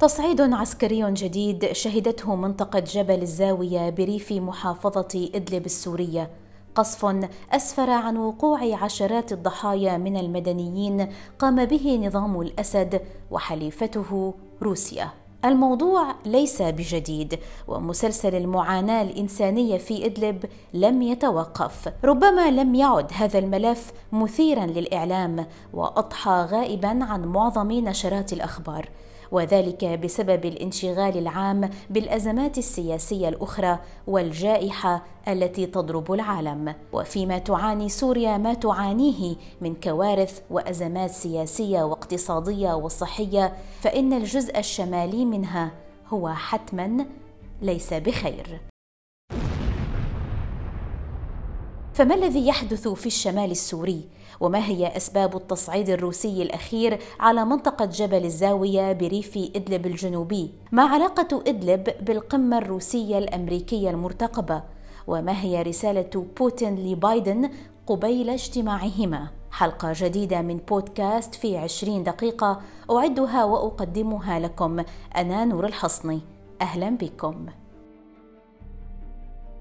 تصعيد عسكري جديد شهدته منطقة جبل الزاوية بريف محافظة إدلب السورية. قصف أسفر عن وقوع عشرات الضحايا من المدنيين قام به نظام الأسد وحليفته روسيا. الموضوع ليس بجديد ومسلسل المعاناة الإنسانية في إدلب لم يتوقف. ربما لم يعد هذا الملف مثيرا للإعلام وأضحى غائبا عن معظم نشرات الأخبار. وذلك بسبب الانشغال العام بالأزمات السياسية الأخرى والجائحة التي تضرب العالم. وفيما تعاني سوريا ما تعانيه من كوارث وأزمات سياسية واقتصادية وصحية فإن الجزء الشمالي منها هو حتما ليس بخير. فما الذي يحدث في الشمال السوري؟ وما هي أسباب التصعيد الروسي الأخير على منطقة جبل الزاوية بريف إدلب الجنوبي ما علاقة إدلب بالقمة الروسية الأمريكية المرتقبة وما هي رسالة بوتين لبايدن قبيل اجتماعهما. حلقة جديدة من بودكاست في عشرين دقيقة أعدها وأقدمها لكم أنا نور الحصني. أهلا بكم.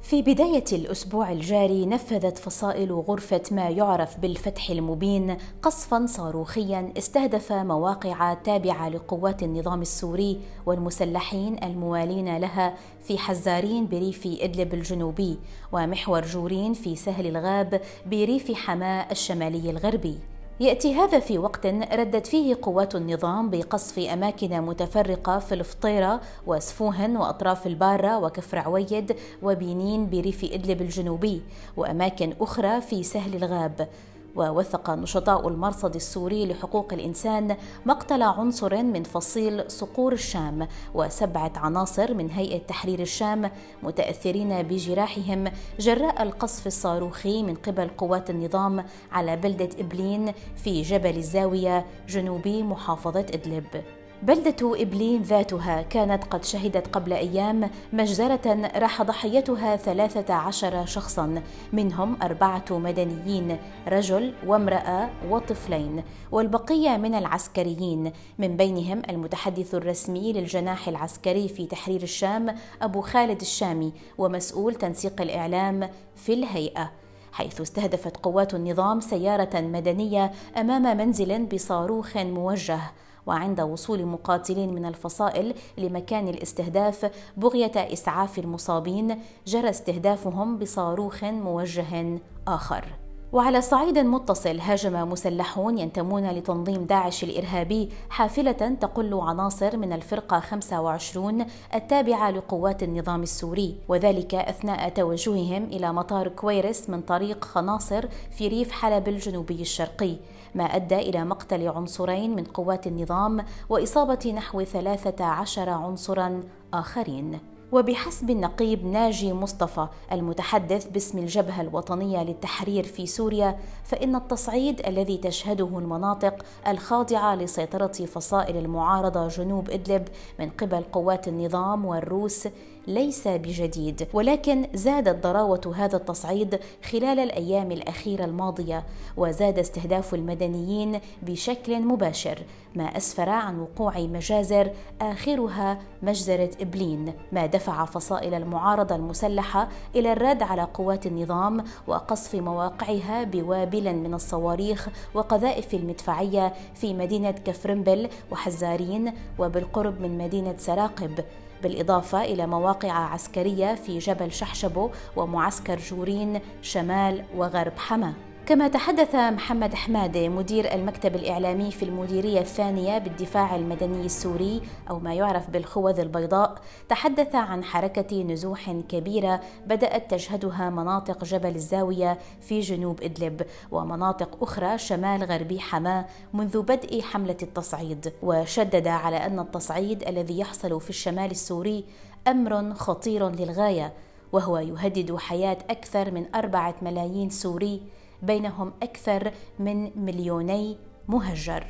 في بداية الأسبوع الجاري نفذت فصائل غرفة ما يعرف بالفتح المبين قصفا صاروخيا استهدف مواقع تابعة لقوات النظام السوري والمسلحين الموالين لها في حزارين بريف إدلب الجنوبي ومحور جورين في سهل الغاب بريف حماة الشمالي الغربي. يأتي هذا في وقت ردت فيه قوات النظام بقصف أماكن متفرقة في الفطيرة وسفوهن وأطراف البارة وكفر عويد وبينين بريف إدلب الجنوبي وأماكن أخرى في سهل الغاب. ووثق نشطاء المرصد السوري لحقوق الإنسان مقتل عنصر من فصيل صقور الشام وسبعة عناصر من هيئة تحرير الشام متأثرين بجراحهم جراء القصف الصاروخي من قبل قوات النظام على بلدة إبلين في جبل الزاوية جنوبي محافظة إدلب. بلدة إبلين ذاتها كانت قد شهدت قبل أيام مجزرة راح ضحيتها ثلاثة عشر شخصا منهم أربعة مدنيين رجل وامرأة وطفلين والبقية من العسكريين. من بينهم المتحدث الرسمي للجناح العسكري في تحرير الشام أبو خالد الشامي ومسؤول تنسيق الإعلام في الهيئة. حيث استهدفت قوات النظام سيارة مدنية أمام منزل بصاروخ موجه. وعند وصول مقاتلين من الفصائل لمكان الاستهداف بغية إسعاف المصابين جرى استهدافهم بصاروخ موجه آخر. وعلى صعيد متصل هاجم مسلحون ينتمون لتنظيم داعش الإرهابي حافلة تقل عناصر من الفرقة 25 التابعة لقوات النظام السوري وذلك أثناء توجههم إلى مطار كويرس من طريق خناصر في ريف حلب الجنوبي الشرقي. ما أدى إلى مقتل عنصرين من قوات النظام وإصابة نحو 13 عنصرا آخرين. وبحسب النقيب ناجي مصطفى المتحدث باسم الجبهة الوطنية للتحرير في سوريا فإن التصعيد الذي تشهده المناطق الخاضعة لسيطرة فصائل المعارضة جنوب إدلب من قبل قوات النظام والروس ليس بجديد ولكن زادت ضراوه هذا التصعيد خلال الأيام الأخيرة الماضية وزاد استهداف المدنيين بشكل مباشر ما أسفر عن وقوع مجازر آخرها مجزرة ابلين ما دفع فصائل المعارضة المسلحة إلى الرد على قوات النظام وقصف مواقعها بوابل من الصواريخ وقذائف المدفعية في مدينة كفرنبل وحزارين وبالقرب من مدينة سراقب. بالإضافة إلى مواقع عسكرية في جبل شحشبو ومعسكر جورين شمال وغرب حما. كما تحدث محمد حمادة مدير المكتب الإعلامي في المديرية الثانية بالدفاع المدني السوري أو ما يعرف بالخوذ البيضاء تحدث عن حركة نزوح كبيرة بدأت تشهدها مناطق جبل الزاوية في جنوب إدلب ومناطق أخرى شمال غربي حماه منذ بدء حملة التصعيد. وشدد على أن التصعيد الذي يحصل في الشمال السوري أمر خطير للغاية وهو يهدد حياة أكثر من أربعة ملايين سوري بينهم أكثر من مليوني مهجر.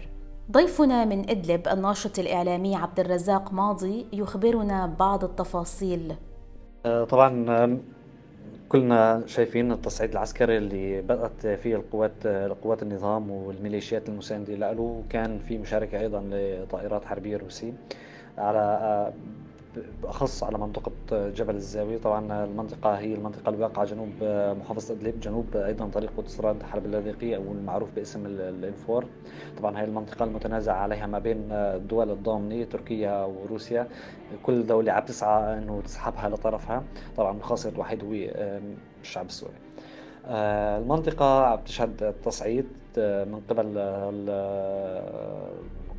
ضيفنا من إدلب الناشط الإعلامي عبد الرزاق ماضي يخبرنا بعض التفاصيل. آه، طبعا كلنا شايفين التصعيد العسكري اللي بدأت فيه القوات قوات النظام والميليشيات المساندة. له وكان في مشاركة أيضا لطائرات حربية روسية على باخص على منطقة جبل الزاوية. طبعا المنطقة هي المنطقة الواقعة جنوب محافظة أدلب. جنوب أيضا طريق اوتوستراد حرب اللاذقية أو المعروف باسم الإنفور. طبعا هي المنطقة المتنازع عليها ما بين الدول الضامنه تركيا وروسيا. كل دولة عم تسعى إنه تسحبها لطرفها. طبعا الخاسر الوحيد هو الشعب السوري. المنطقة عم تشهد تصعيد من قبل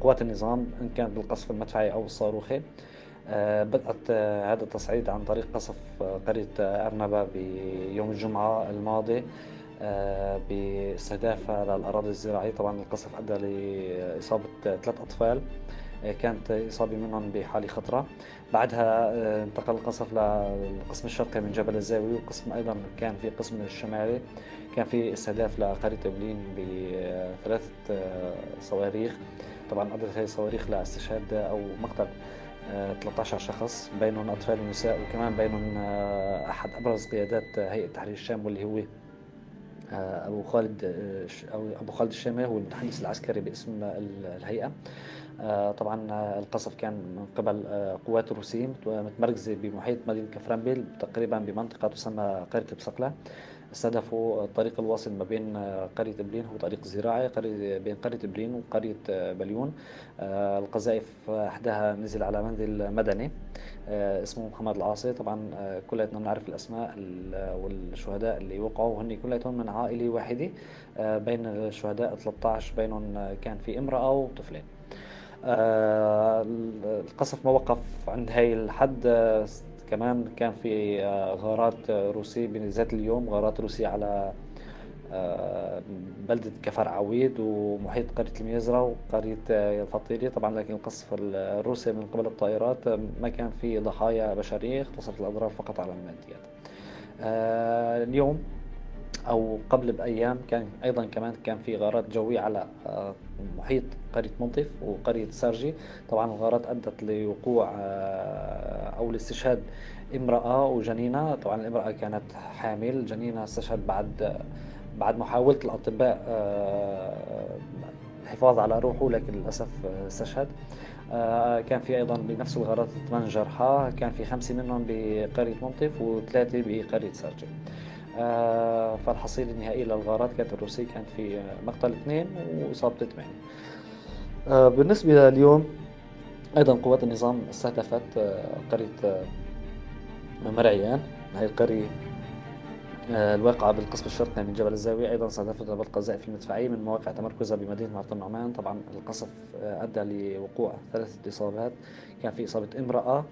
قوات النظام إن كان بالقصف المدفعي أو الصاروخي. آه، بدأت آه، هذا التصعيد عن طريق قصف آه، قرية أرنبة بيوم الجمعة الماضي باستهدافها للأراضي الزراعية. طبعا القصف أدى لإصابة ثلاث أطفال. كانت إصابة منهم بحالة خطرة. بعدها انتقل القصف للقسم الشرقي من جبل الزاوية وقسم أيضا كان في قسم الشمالي. كان في استهداف لقرية بلين بثلاثة صواريخ. طبعا أدت هذه الصواريخ لإستشهاد أو مقتل. 13 شخص بينهم أطفال ونساء وكمان بينهم آه، أحد أبرز قيادات هيئة تحرير الشام واللي هو آه، أبو خالد آه، أو أبو خالد الشامي هو المتحدث العسكري باسم الهيئة. طبعا القصف كان من قبل قوات الروسية متمركزة بمحيط مدينة كفرنبيل تقريبا بمنطقة تسمى قرية بسقلة. استهدفوا الطريق الواصل ما بين قرية بلين هو طريق زراعي بين قرية بلين وقرية بليون. آه، القذائف أحدها نزل على منزل مدني آه، اسمه محمد العاصي. طبعا آه، كلياتنا بنعرف الأسماء والشهداء اللي وقعوا. هن كلياتهم من عائلة واحدة بين الشهداء 13 بينهم كان في امرأة وطفلين. القصف ما وقف عند هاي الحد كمان كان في آه، غارات روسية بذات اليوم غارات روسية على آه، بلدة كفر عويد ومحيط قرية الميزرة وقرية آه، فطيري طبعا لكن القصف الروسي من قبل الطائرات ما كان في ضحايا بشرية اختصرت الأضرار فقط على الماديات. اليوم أو قبل بأيام كان أيضا كمان كان في غارات جوية على محيط قرية منطف وقرية سارجي. طبعا الغارات أدت لوقوع آه، أو لاستشهاد امرأة وجنينة. طبعا الامرأة كانت حامل جنينة استشهد بعد بعد محاولة الأطباء آه، الحفاظ على روحه لكن للأسف استشهد. كان في أيضا بنفس الغارات ثمان جرحى. كان في خمسة منهم بقرية منطف وثلاثة بقرية سارجي. آه، فالحصيلة النهائية للغارات كانت الروسية كانت في مقتل اثنين وإصابة ثمانية آه، بالنسبة لليوم أيضا قوات النظام استهدفت آه، قرية مرعيان. هذه القرية الواقعة بالقسم الشرقي من جبل الزاوية. أيضا استهدفت بالقذائف المدفعية من مواقع تمركزها بمدينة مرت النعمان طبعا القصف أدى لوقوع ثلاثة إصابات كان في إصابة امرأة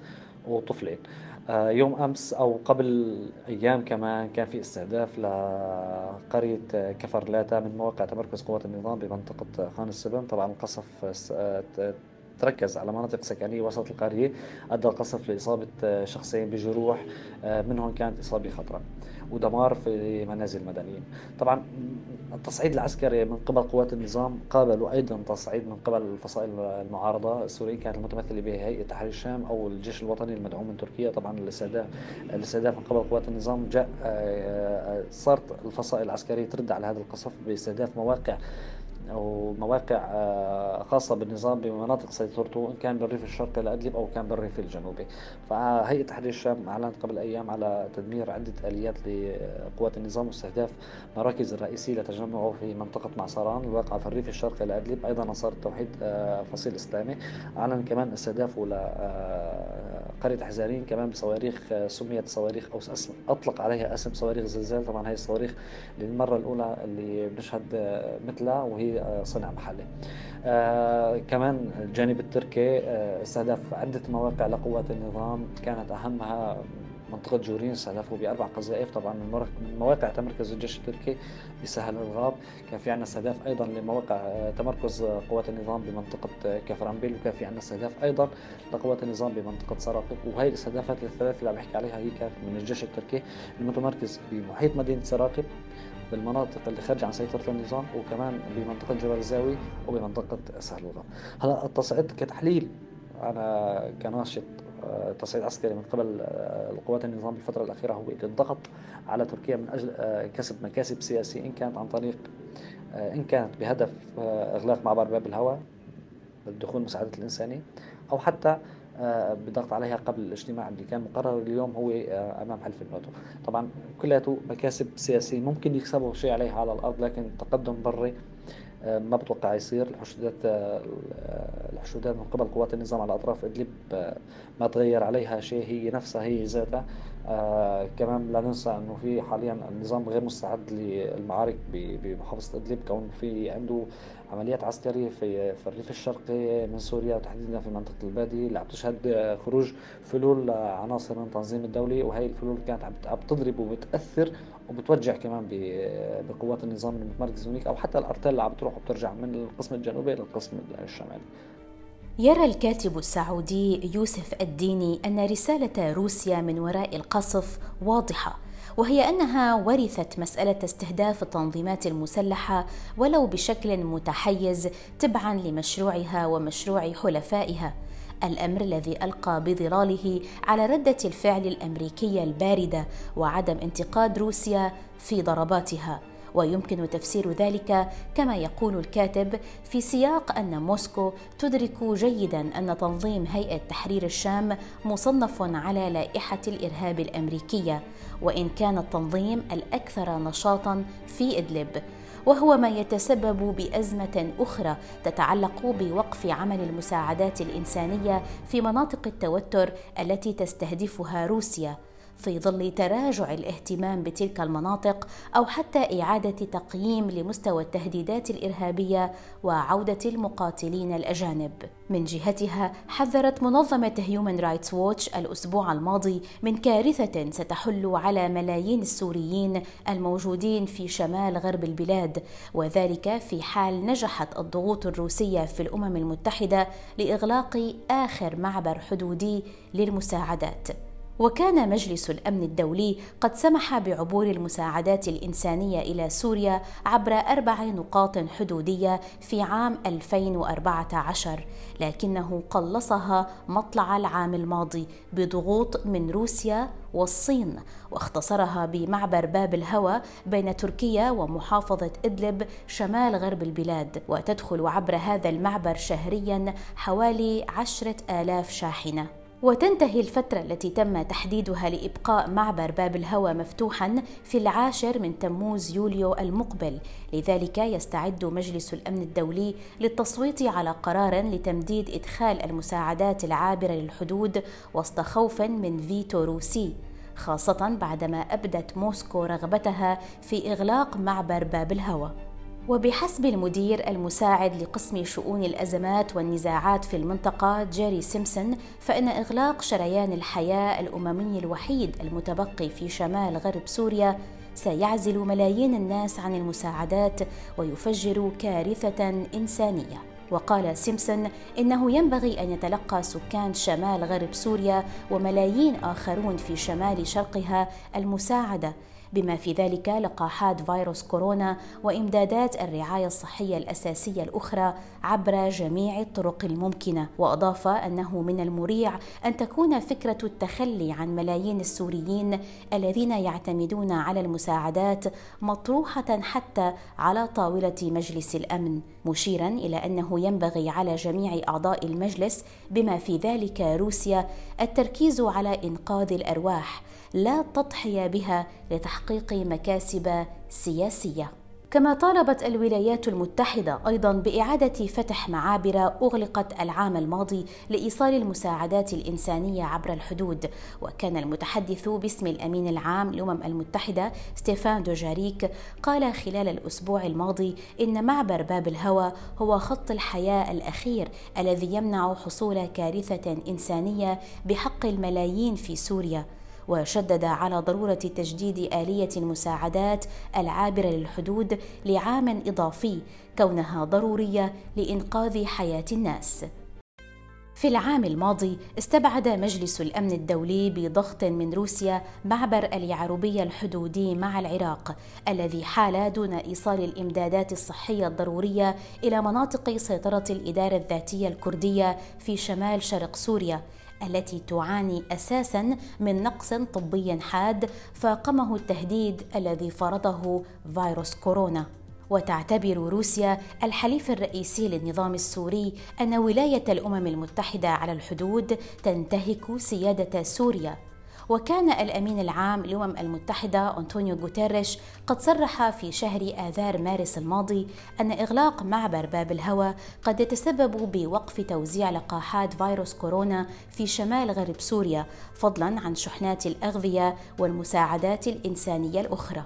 وطفلين. آه، يوم أمس أو قبل أيام كمان كان في استهداف لقرية كفر لاتا من مواقع تمركز قوات النظام بمنطقة خان السبن طبعا القصف آه، تركز على مناطق سكنية وسط القرية أدى القصف لإصابة شخصين بجروح آه، منهم كانت إصابة خطرة. ودمار في منازل مدنيين طبعا التصعيد العسكري من قبل قوات النظام قابلوا أيضا تصعيد من قبل الفصائل المعارضة. السورية كانت المتمثلة بهيئة تحرير الشام أو الجيش الوطني المدعوم من تركيا. طبعا الاستهداف الاستهداف من قبل قوات النظام جاء آه، آه، صارت الفصائل العسكرية ترد على هذا القصف باستهداف مواقع أو مواقع آه، خاصة بالنظام بمناطق سيطرته إن كان بالريف الشرقي لأدلب أو كان بالريف الجنوبي. فهيئة تحرير الشام أعلنت قبل أيام على تدمير عدة آليات لقوات النظام واستهداف مراكز الرئيسية لتجمعه في منطقة معصران الواقعة في الريف الشرقي لأدلب أيضا نصار التوحيد آه، فصيل إسلامي. أعلن كمان استهدافه لقرية حزارين كمان بصواريخ آه، سميت صواريخ أو أطلق عليها اسم صواريخ زلزال. طبعا هي الصواريخ للمرة الأولى اللي بنشهد مثلها وهي صنع محلي. آه كمان الجانب التركي آه استهدف عدة مواقع لقوات النظام. كانت أهمها منطقة جورين استهدفوا بأربع قذائف. طبعا من مواقع تمركز الجيش التركي بسهل الغاب كان في عندنا استهداف أيضا لمواقع آه، تمركز قوات النظام بمنطقة كفرنبيل وكان في عندنا استهداف أيضا لقوات النظام بمنطقة سراقب وهي الاستهدافات الثلاث اللي عم بحكي عليها هي كانت من الجيش التركي المتمركز بمحيط مدينة سراقب بالمناطق اللي خارجة عن سيطرة النظام وكمان بمنطقة جبل الزاوي وبمنطقة سهل الغرب هلا التصعيد كتحليل أنا كناشط آه، تصعيد عسكري من قبل آه، القوات النظام بالفترة الأخيرة هو الضغط على تركيا من أجل آه، كسب مكاسب سياسية إن كانت عن طريق إن كانت بهدف إغلاق معبر باب الهواء للدخول مساعدة الإنساني أو حتى بالضغط عليها قبل الاجتماع اللي كان مقرر اليوم هو أمام حلف الناتو. طبعا كلياته مكاسب سياسية ممكن يكسبوا شيء عليها على الأرض لكن تقدم بري ما بتوقع يصير. الحشودات الحشودات من قبل قوات النظام على أطراف إدلب ما تغير عليها شيء هي نفسها هي ذاتها. آه كمان لا ننسى إنه في حاليا النظام غير مستعد للمعارك بمحافظة إدلب كون في عنده عمليات عسكرية في في الريف الشرقي من سوريا وتحديدا في منطقة الباديه اللي عم تشهد خروج فلول عناصر من التنظيم الدولي وهي الفلول كانت عم تضرب وبتأثر وبتوجع كمان بقوات النظام المتمركز هناك أو حتى الارتال اللي عم تروح وبترجع من القسم الجنوبي للقسم الشمالي. يرى الكاتب السعودي يوسف الديني أن رسالة روسيا من وراء القصف واضحة. وهي أنها ورثت مسألة استهداف التنظيمات المسلحة ولو بشكل متحيز تبعا لمشروعها ومشروع حلفائها. الأمر الذي ألقى بظلاله على ردة الفعل الأمريكية الباردة وعدم انتقاد روسيا في ضرباتها. ويمكن تفسير ذلك كما يقول الكاتب في سياق أن موسكو تدرك جيدا أن تنظيم هيئة تحرير الشام مصنف على لائحة الإرهاب الأمريكية وإن كان التنظيم الأكثر نشاطا في إدلب. وهو ما يتسبب بأزمة أخرى تتعلق بوقف عمل المساعدات الإنسانية في مناطق التوتر التي تستهدفها روسيا. في ظل تراجع الاهتمام بتلك المناطق أو حتى إعادة تقييم لمستوى التهديدات الإرهابية وعودة المقاتلين الأجانب. من جهتها حذرت منظمة هيومن رايتس ووتش الأسبوع الماضي من كارثة ستحل على ملايين السوريين الموجودين في شمال غرب البلاد وذلك في حال نجحت الضغوط الروسية في الأمم المتحدة لإغلاق آخر معبر حدودي للمساعدات. وكان مجلس الأمن الدولي قد سمح بعبور المساعدات الإنسانية إلى سوريا عبر أربع نقاط حدودية في عام 2014 لكنه قلصها مطلع العام الماضي بضغوط من روسيا والصين واختصرها بمعبر باب الهوى بين تركيا ومحافظة إدلب شمال غرب البلاد وتدخل عبر هذا المعبر شهريا حوالي عشرة آلاف شاحنة. وتنتهي الفترة التي تم تحديدها لإبقاء معبر باب الهوى مفتوحا في العاشر من تموز يوليو المقبل. لذلك يستعد مجلس الأمن الدولي للتصويت على قرار لتمديد إدخال المساعدات العابرة للحدود وسط خوف من فيتو روسي خاصة بعدما أبدت موسكو رغبتها في إغلاق معبر باب الهوى. وبحسب المدير المساعد لقسم شؤون الأزمات والنزاعات في المنطقة جيري سيمسون فإن إغلاق شريان الحياة الأممي الوحيد المتبقي في شمال غرب سوريا سيعزل ملايين الناس عن المساعدات ويفجر كارثة إنسانية. وقال سيمسون إنه ينبغي أن يتلقى سكان شمال غرب سوريا وملايين آخرون في شمال شرقها المساعدة بما في ذلك لقاحات فيروس كورونا وإمدادات الرعاية الصحية الأساسية الأخرى عبر جميع الطرق الممكنة. وأضاف أنه من المريع أن تكون فكرة التخلي عن ملايين السوريين الذين يعتمدون على المساعدات مطروحة حتى على طاولة مجلس الأمن مشيرا إلى أنه ينبغي على جميع أعضاء المجلس بما في ذلك روسيا التركيز على إنقاذ الأرواح. لا التضحيه بها لتحقيق مكاسب سياسية. كما طالبت الولايات المتحدة أيضا بإعادة فتح معابر أغلقت العام الماضي لإيصال المساعدات الإنسانية عبر الحدود. وكان المتحدث باسم الأمين العام للأمم المتحدة ستيفان دوجاريك قال خلال الأسبوع الماضي إن معبر باب الهوى هو خط الحياة الأخير الذي يمنع حصول كارثة إنسانية بحق الملايين في سوريا. وشدد على ضرورة تجديد آلية المساعدات العابرة للحدود لعام إضافي كونها ضرورية لإنقاذ حياة الناس. في العام الماضي استبعد مجلس الأمن الدولي بضغط من روسيا معبر اليعربيه الحدودي مع العراق الذي حال دون إيصال الإمدادات الصحية الضرورية إلى مناطق سيطرة الإدارة الذاتية الكردية في شمال شرق سوريا. التي تعاني أساسا من نقص طبي حاد فاقمه التهديد الذي فرضه فيروس كورونا. وتعتبر روسيا الحليف الرئيسي للنظام السوري أن ولاية الأمم المتحدة على الحدود تنتهك سيادة سوريا. وكان الأمين العام للأمم المتحدة أنطونيو غوتيريش قد صرح في شهر آذار مارس الماضي أن إغلاق معبر باب الهوى قد يتسبب بوقف توزيع لقاحات فيروس كورونا في شمال غرب سوريا فضلا عن شحنات الأغذية والمساعدات الإنسانية الأخرى.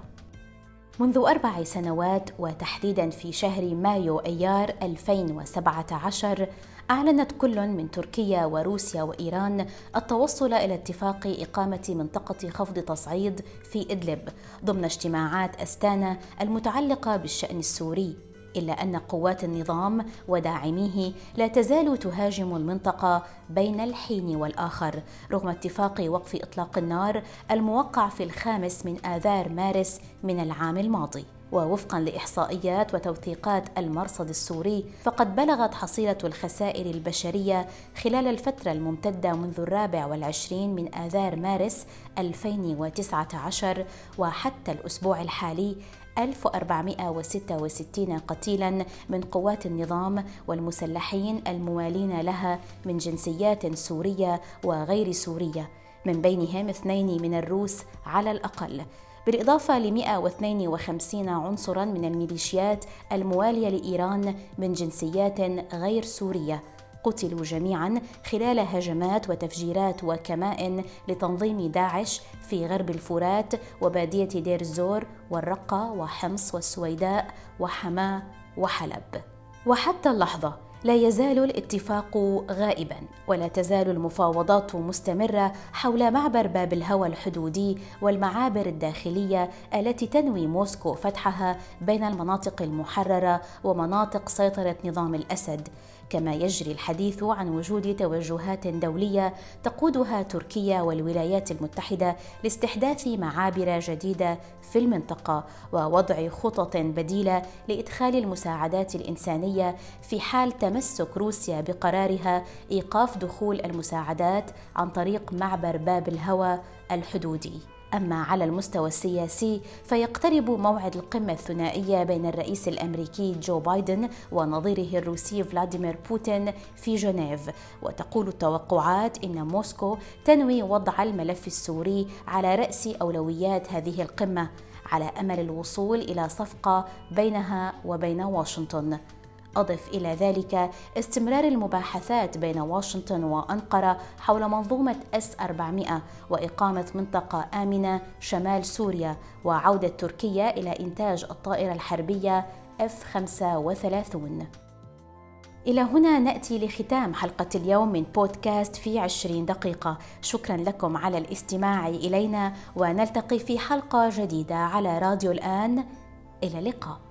منذ أربع سنوات وتحديدا في شهر مايو أيار 2017 أعلنت كل من تركيا وروسيا وإيران التوصل إلى اتفاق إقامة منطقة خفض تصعيد في إدلب ضمن اجتماعات أستانا المتعلقة بالشأن السوري إلا أن قوات النظام وداعميه لا تزال تهاجم المنطقة بين الحين والآخر رغم اتفاق وقف إطلاق النار الموقع في الخامس من آذار مارس من العام الماضي. ووفقا لإحصائيات وتوثيقات المرصد السوري فقد بلغت حصيلة الخسائر البشرية خلال الفترة الممتدة منذ الرابع والعشرين من آذار مارس 2019 وحتى الأسبوع الحالي 1466 قتيلا من قوات النظام والمسلحين الموالين لها من جنسيات سورية وغير سورية من بينهم اثنين من الروس على الأقل. بالإضافة ل 152 عنصرا من الميليشيات الموالية لإيران من جنسيات غير سورية. قتلوا جميعا خلال هجمات وتفجيرات وكمائن لتنظيم داعش في غرب الفرات وبادية دير الزور والرقة وحمص والسويداء وحماة وحلب. وحتى اللحظة لا يزال الاتفاق غائبا ولا تزال المفاوضات مستمرة حول معبر باب الهوى الحدودي والمعابر الداخلية التي تنوي موسكو فتحها بين المناطق المحررة ومناطق سيطرة نظام الأسد. كما يجري الحديث عن وجود توجهات دولية تقودها تركيا والولايات المتحدة لاستحداث معابر جديدة في المنطقة ووضع خطط بديلة لإدخال المساعدات الإنسانية في حال تمسك روسيا بقرارها إيقاف دخول المساعدات عن طريق معبر باب الهوى الحدودي. أما على المستوى السياسي فيقترب موعد القمة الثنائية بين الرئيس الأمريكي جو بايدن ونظيره الروسي فلاديمير بوتين في جنيف. وتقول التوقعات إن موسكو تنوي وضع الملف السوري على رأس أولويات هذه القمة على أمل الوصول إلى صفقة بينها وبين واشنطن. أضف إلى ذلك استمرار المباحثات بين واشنطن وأنقرة حول منظومة S 400 وإقامة منطقة آمنة شمال سوريا وعودة تركيا إلى إنتاج الطائرة الحربية F 35 إلى هنا نأتي لختام حلقة اليوم من بودكاست في عشرين دقيقة. شكرا لكم على الاستماع إلينا ونلتقي في حلقة جديدة على راديو الآن. إلى اللقاء.